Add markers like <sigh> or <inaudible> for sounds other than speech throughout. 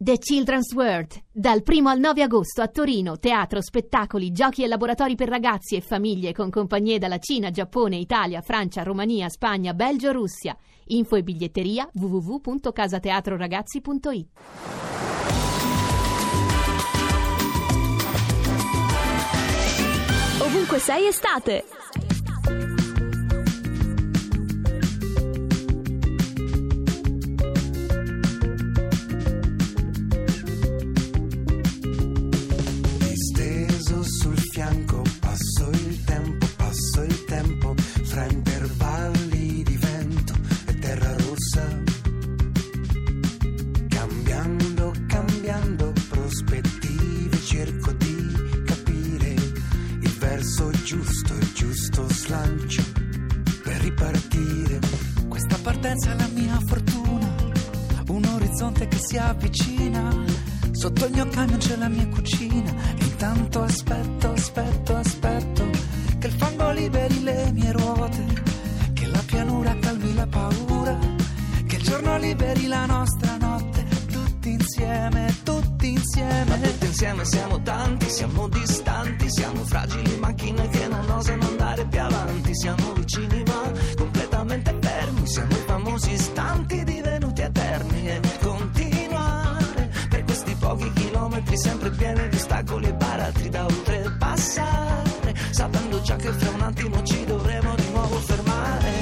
The Children's World, dal 1 al 9 agosto a Torino, teatro, spettacoli, giochi e laboratori per ragazzi e famiglie con compagnie dalla Cina, Giappone, Italia, Francia, Romania, Spagna, Belgio, Russia. Info e biglietteria www.casateatroragazzi.it. Ovunque sei estate! Ripartire. Questa partenza è la mia fortuna, un orizzonte che si avvicina. Sotto il mio camion c'è la mia cucina. Intanto aspetto, aspetto, aspetto che il fango liberi le mie ruote, che la pianura calmi la paura, che il giorno liberi la nostra notte. Tutti insieme, tutti insieme. Ma tutti insieme siamo tanti, siamo distanti, siamo fragili macchine che non osano andare più avanti, siamo vicini sempre pieni di ostacoli e baratri da oltrepassare, sapendo già che fra un attimo ci dovremo di nuovo fermare.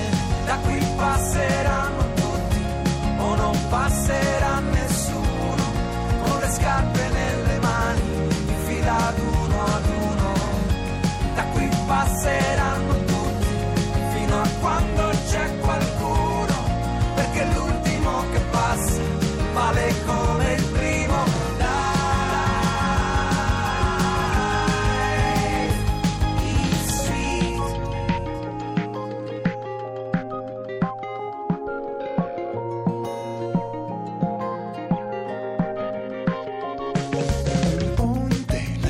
Da qui passeranno tutti o non passerà nessuno con le scarpe nelle mani, fila uno ad uno. Da qui passeranno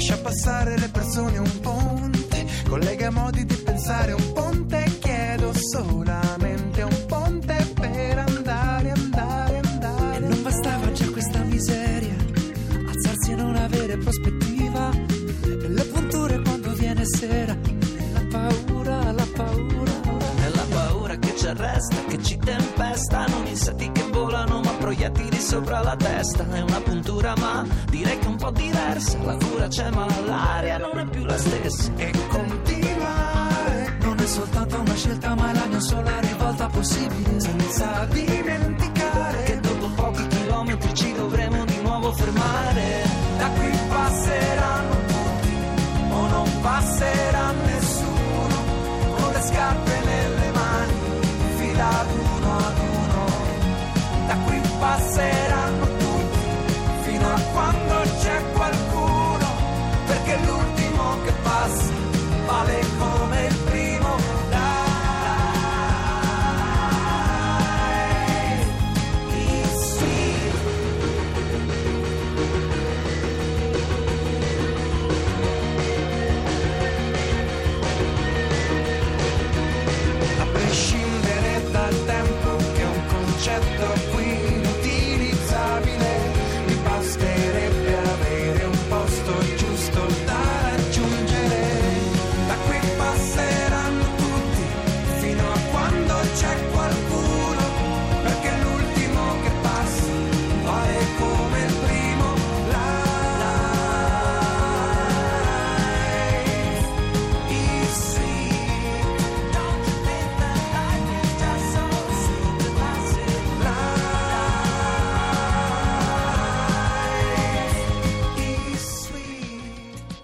lascia passare le persone, un ponte, collega modi di pensare, un ponte, chiedo solamente un ponte per andare, andare, E andare. non bastava già questa miseria, alzarsi e non avere prospettiva, e le punture quando viene sera, e la paura, la paura. È la paura che ci arresta, che ci tempesta, non insetti proiettili sopra la testa. È una puntura ma direi che un po' diversa, la cura c'è ma l'aria non è più la stessa. E continuare Non è soltanto una scelta, ma è la mia sola rivolta possibile. senza dimenticare Che dopo pochi chilometri ci dovremo di nuovo fermare. Da qui passeranno tutti, o non passerà nessuno, con le scarpe nelle mani, fila ad uno ad uno. Da qui passeranno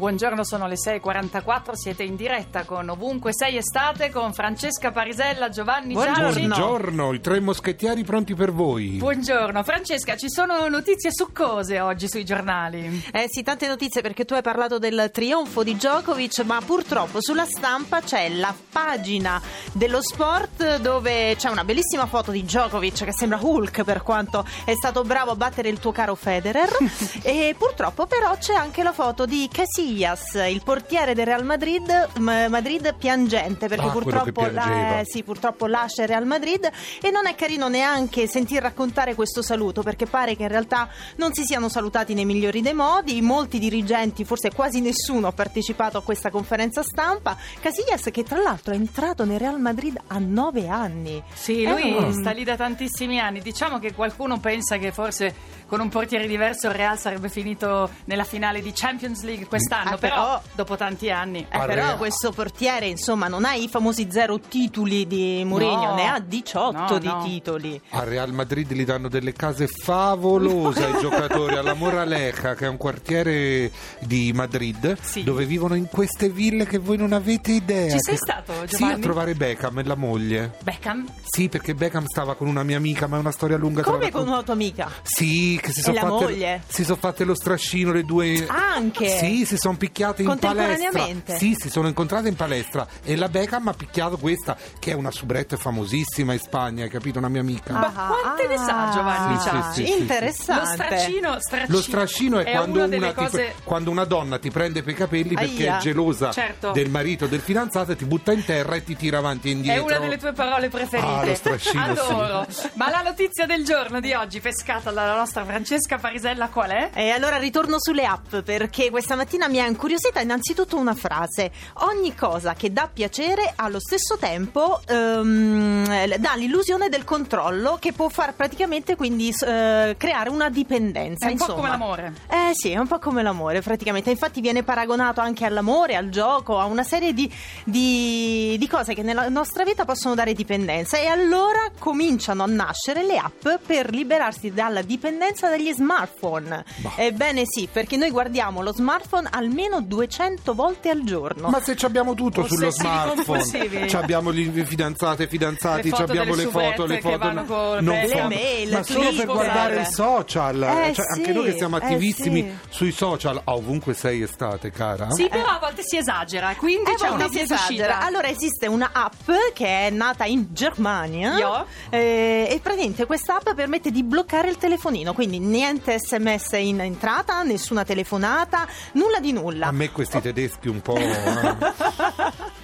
Buongiorno, sono le 6.44, siete in diretta con Ovunque Sei Estate con Francesca Parisella, Giovanni Gianni. Buongiorno, i tre moschettieri pronti per voi. Buongiorno, Francesca, ci sono notizie succose oggi sui giornali. Eh sì, tante notizie perché tu hai parlato del trionfo di Djokovic, ma purtroppo sulla stampa c'è la pagina dello sport dove c'è una bellissima foto di Djokovic che sembra Hulk per quanto è stato bravo a battere il tuo caro Federer <laughs> e purtroppo però c'è anche la foto di Casey Casillas, il portiere del Real Madrid, M- Madrid piangente perché Ah, purtroppo, piangeva. eh, sì, purtroppo lascia il Real Madrid e non è carino neanche sentir raccontare questo saluto perché pare che in realtà non si siano salutati nei migliori dei modi, molti dirigenti, forse quasi nessuno ha partecipato a questa conferenza stampa. Casillas che tra l'altro è entrato nel Real Madrid a nove anni. Sì, È lui un- sta lì da tantissimi anni. Diciamo che qualcuno pensa che forse con un portiere diverso il Real sarebbe finito nella finale di Champions League quest'anno, Ah, però, però- dopo tanti anni. Eh, però Real. questo portiere, insomma, non ha i famosi zero titoli di Mourinho, No. ne ha 18 No, di no. titoli. A Real Madrid gli danno delle case favolose ai <laughs> giocatori, alla Moraleja, che è un quartiere di Madrid, Sì. dove vivono in queste ville che voi non avete idea. Ci sei che- stato, Sì, Giovanni? a trovare Beckham e la moglie. Beckham? Sì, perché Beckham stava con una mia amica, ma è una storia lunga. Come con una tua amica? Sì, che si E sono la fatte, moglie? si sono fatte lo strascino le due. Anche? Sì, si sono picchiate in palestra. Sì, si sono incontrate in palestra e la Beckham ha picchiato questa che è una soubrette famosissima in Spagna, hai capito? Una mia amica. Ma quante ne sa Giovanni Sì, Ciacci? sì, sì, sì. Interessante. Lo straccino, straccino, Lo strascino è, quando, una una delle ti- cose... quando una donna ti prende per i capelli perché Aia. è gelosa Certo. del marito o del fidanzato e ti butta in terra e ti tira avanti e È indietro. una delle tue parole preferite. Ah, lo strascino, Adoro. sì. Ma la notizia del giorno di oggi, pescata dalla nostra Francesca Parisella, qual è? E allora ritorno sulle app perché questa mattina mi ha incuriosita innanzitutto una frase. Ogni cosa che dà piacere allo stesso tempo ehm, dà l'illusione del controllo che può far praticamente quindi eh, creare una dipendenza. È un po' insomma. come l'amore. Eh sì, è un po' come l'amore praticamente. Infatti viene paragonato anche all'amore, al gioco, a una serie di, di- di cose che nella nostra vita possono dare dipendenza. E allora cominciano a nascere le app per liberarsi dalla dipendenza dagli smartphone. Ebbene sì, perché noi guardiamo lo smartphone almeno 200 volte al giorno. Ma se ci abbiamo tutto sullo Ossessivi smartphone, abbiamo gli fidanzate, fidanzati, Le abbiamo le foto, le foto. vanno con non Le mail, ma solo per guardare i social, Eh, Cioè, sì, anche noi che siamo eh, attivissimi sì. sui social, a ovunque sei estate, cara. Sì, però a volte si esagera, quindi Eh, c'è volte una si esagera. Allora esiste una app che è nata in Germania Io? eh, e praticamente questa app permette di bloccare il telefonino, quindi niente sms in entrata, nessuna telefonata, nulla di nulla. A me questi tedeschi un po'... eh. <laughs>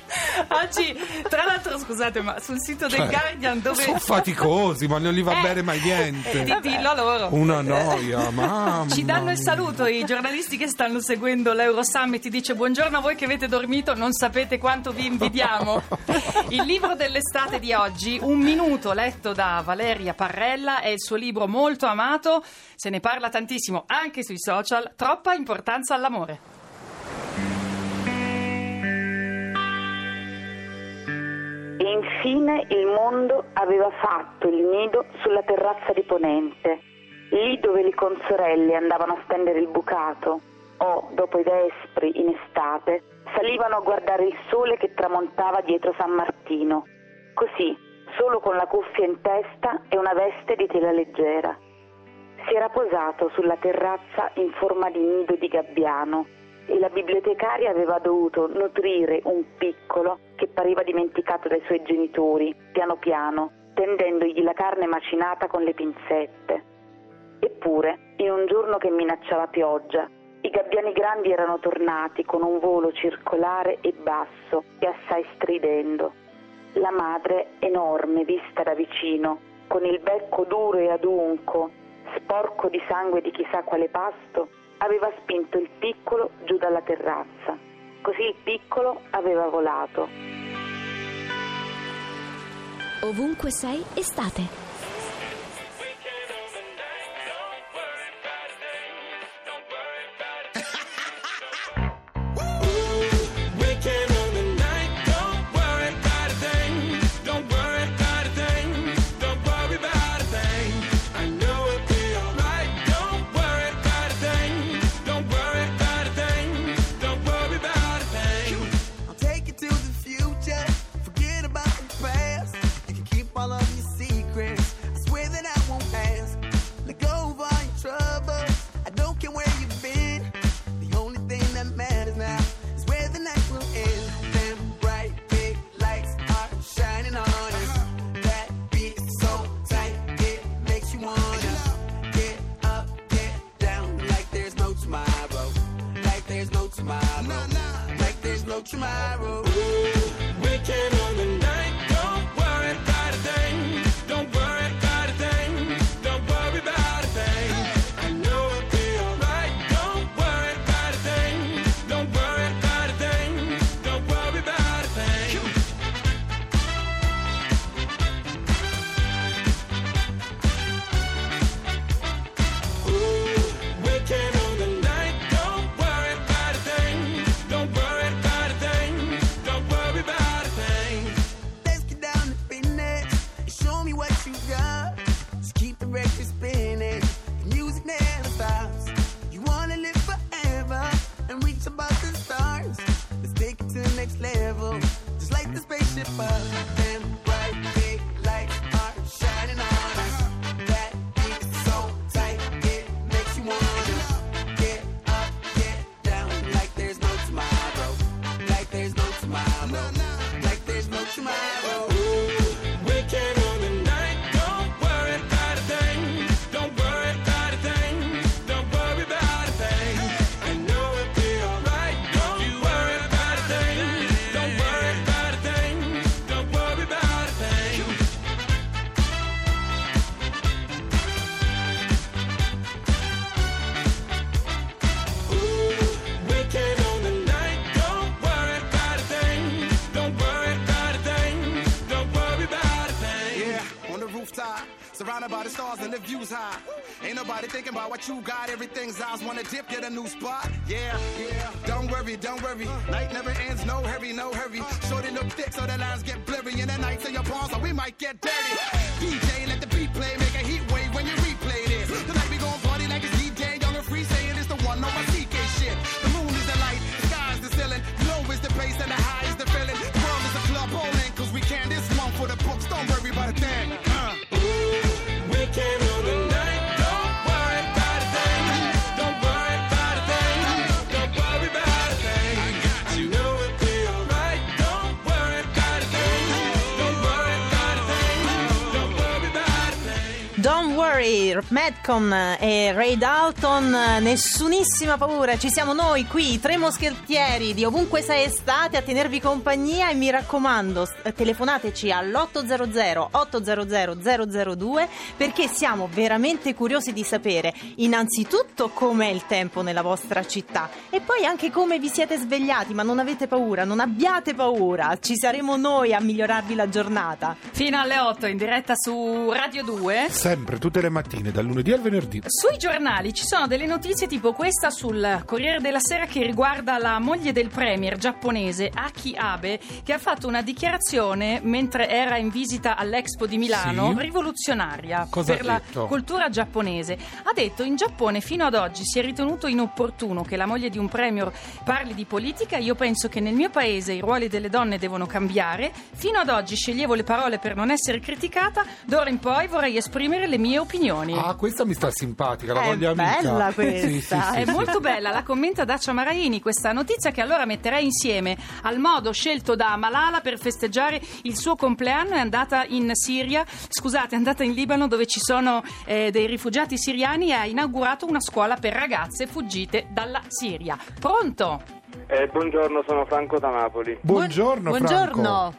Oggi, tra l'altro, scusate, ma sul sito del Cioè, Guardian dove... Sono faticosi, ma non gli va Eh, bene mai niente. Di, dillo a loro. Una noia, <laughs> mamma. Ci danno il saluto i giornalisti che stanno seguendo l'Eurosummit. Ti dice buongiorno a voi che avete dormito, non sapete quanto vi invidiamo. <laughs> Il libro dell'estate di oggi, Un minuto, letto da Valeria Parrella, è il suo libro molto amato. Se ne parla tantissimo anche sui social. Troppa importanza all'amore. Infine il mondo aveva fatto il nido sulla terrazza di Ponente, lì dove le consorelle andavano a stendere il bucato o, dopo i vespri in estate, salivano a guardare il sole che tramontava dietro San Martino, così, solo con la cuffia in testa e una veste di tela leggera. Si era posato sulla terrazza in forma di nido di gabbiano e la bibliotecaria aveva dovuto nutrire un piccolo che pareva dimenticato dai suoi genitori, piano piano, tendendogli la carne macinata con le pinzette. Eppure, in un giorno che minacciava pioggia, i gabbiani grandi erano tornati con un volo circolare e basso e assai stridendo. La madre, enorme vista da vicino, con il becco duro e adunco, sporco di sangue di chissà quale pasto, aveva spinto il piccolo giù dalla terrazza. Così il piccolo aveva volato. Ovunque sei, estate. What you got. Just keep the record spinning, the music never stops. You wanna live forever and reach above the stars. Let's take it to the next level, just like the spaceship up. Surrounded by the stars and the views high. Ain't nobody thinking about what you got. Everything's eyes wanna dip, get a new spot. Yeah, yeah. Don't worry, don't worry. Night never ends, no hurry, no hurry. Shorty look thick, so the lines get blurry. And the nights in your palms, so we might get dirty. DJ, let the beat play, make a heat worry, Madcon e Ray Dalton, nessunissima paura, ci siamo noi qui, i tre moschettieri di ovunque sei estate a tenervi compagnia e mi raccomando, telefonateci all'800 800 002 perché siamo veramente curiosi di sapere innanzitutto com'è il tempo nella vostra città e poi anche come vi siete svegliati, ma non avete paura, non abbiate paura, ci saremo noi a migliorarvi la giornata. Fino alle 8 in diretta su Radio 2. Sempre, tutte le mattine, dal lunedì al venerdì. Sui giornali ci sono delle notizie tipo questa sul Corriere della Sera che riguarda la moglie del premier giapponese Aki Abe che ha fatto una dichiarazione mentre era in visita all'Expo di Milano Sì. rivoluzionaria Cosa per la cultura giapponese. Ha detto in Giappone fino ad oggi si è ritenuto inopportuno che la moglie di un premier parli di politica, io penso che nel mio paese i ruoli delle donne devono cambiare. Fino ad oggi sceglievo le parole per non essere criticata, d'ora in poi vorrei esprimere le mie opinioni. Ah, questa mi sta simpatica, la È voglio amica. bella Sì, sì, questa. sì, È sì. molto bella, la commenta Dacia Maraini questa notizia che allora metterei insieme al modo scelto da Malala per festeggiare il suo compleanno. È andata in Siria, scusate, è andata in Libano dove ci sono eh, dei rifugiati siriani e ha inaugurato una scuola per ragazze fuggite dalla Siria. Pronto? Eh, buongiorno, sono Franco da Napoli. Buongiorno, Franco. Buongiorno.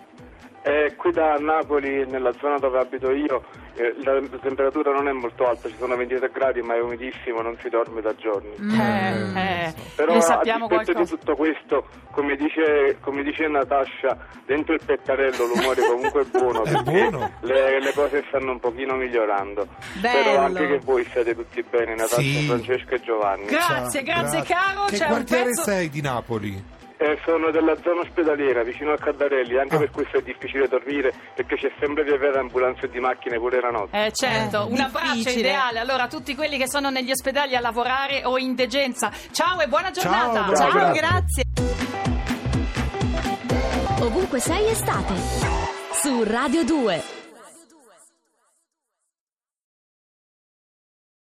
Eh, qui da Napoli, nella zona dove abito io, eh, la temperatura non è molto alta, ci sono 23 gradi, ma è umidissimo, non si dorme da giorni. Eh, eh, Però ne a sappiamo dispetto qualcosa. di tutto questo, come dice, come dice Natascia, dentro il pettarello l'umore comunque è buono, <laughs> È perché buono. Le, le cose stanno un pochino migliorando. Bello. Spero anche che voi siate tutti bene, Natascia, Sì. Francesca e Giovanni. Grazie, grazie caro. Che C'è un quartiere pezzo... sei di Napoli? Eh, sono della zona ospedaliera, vicino a Cardarelli, anche Ah. per questo è difficile dormire, perché c'è sempre di avere ambulanze e di macchine pure la notte. Eh certo, Eh, un abbraccio difficile. ideale. Allora, tutti quelli che sono negli ospedali a lavorare o in degenza. Ciao e buona giornata. bravo. Ciao, grazie. grazie. Ovunque sei estate. Su Radio 2.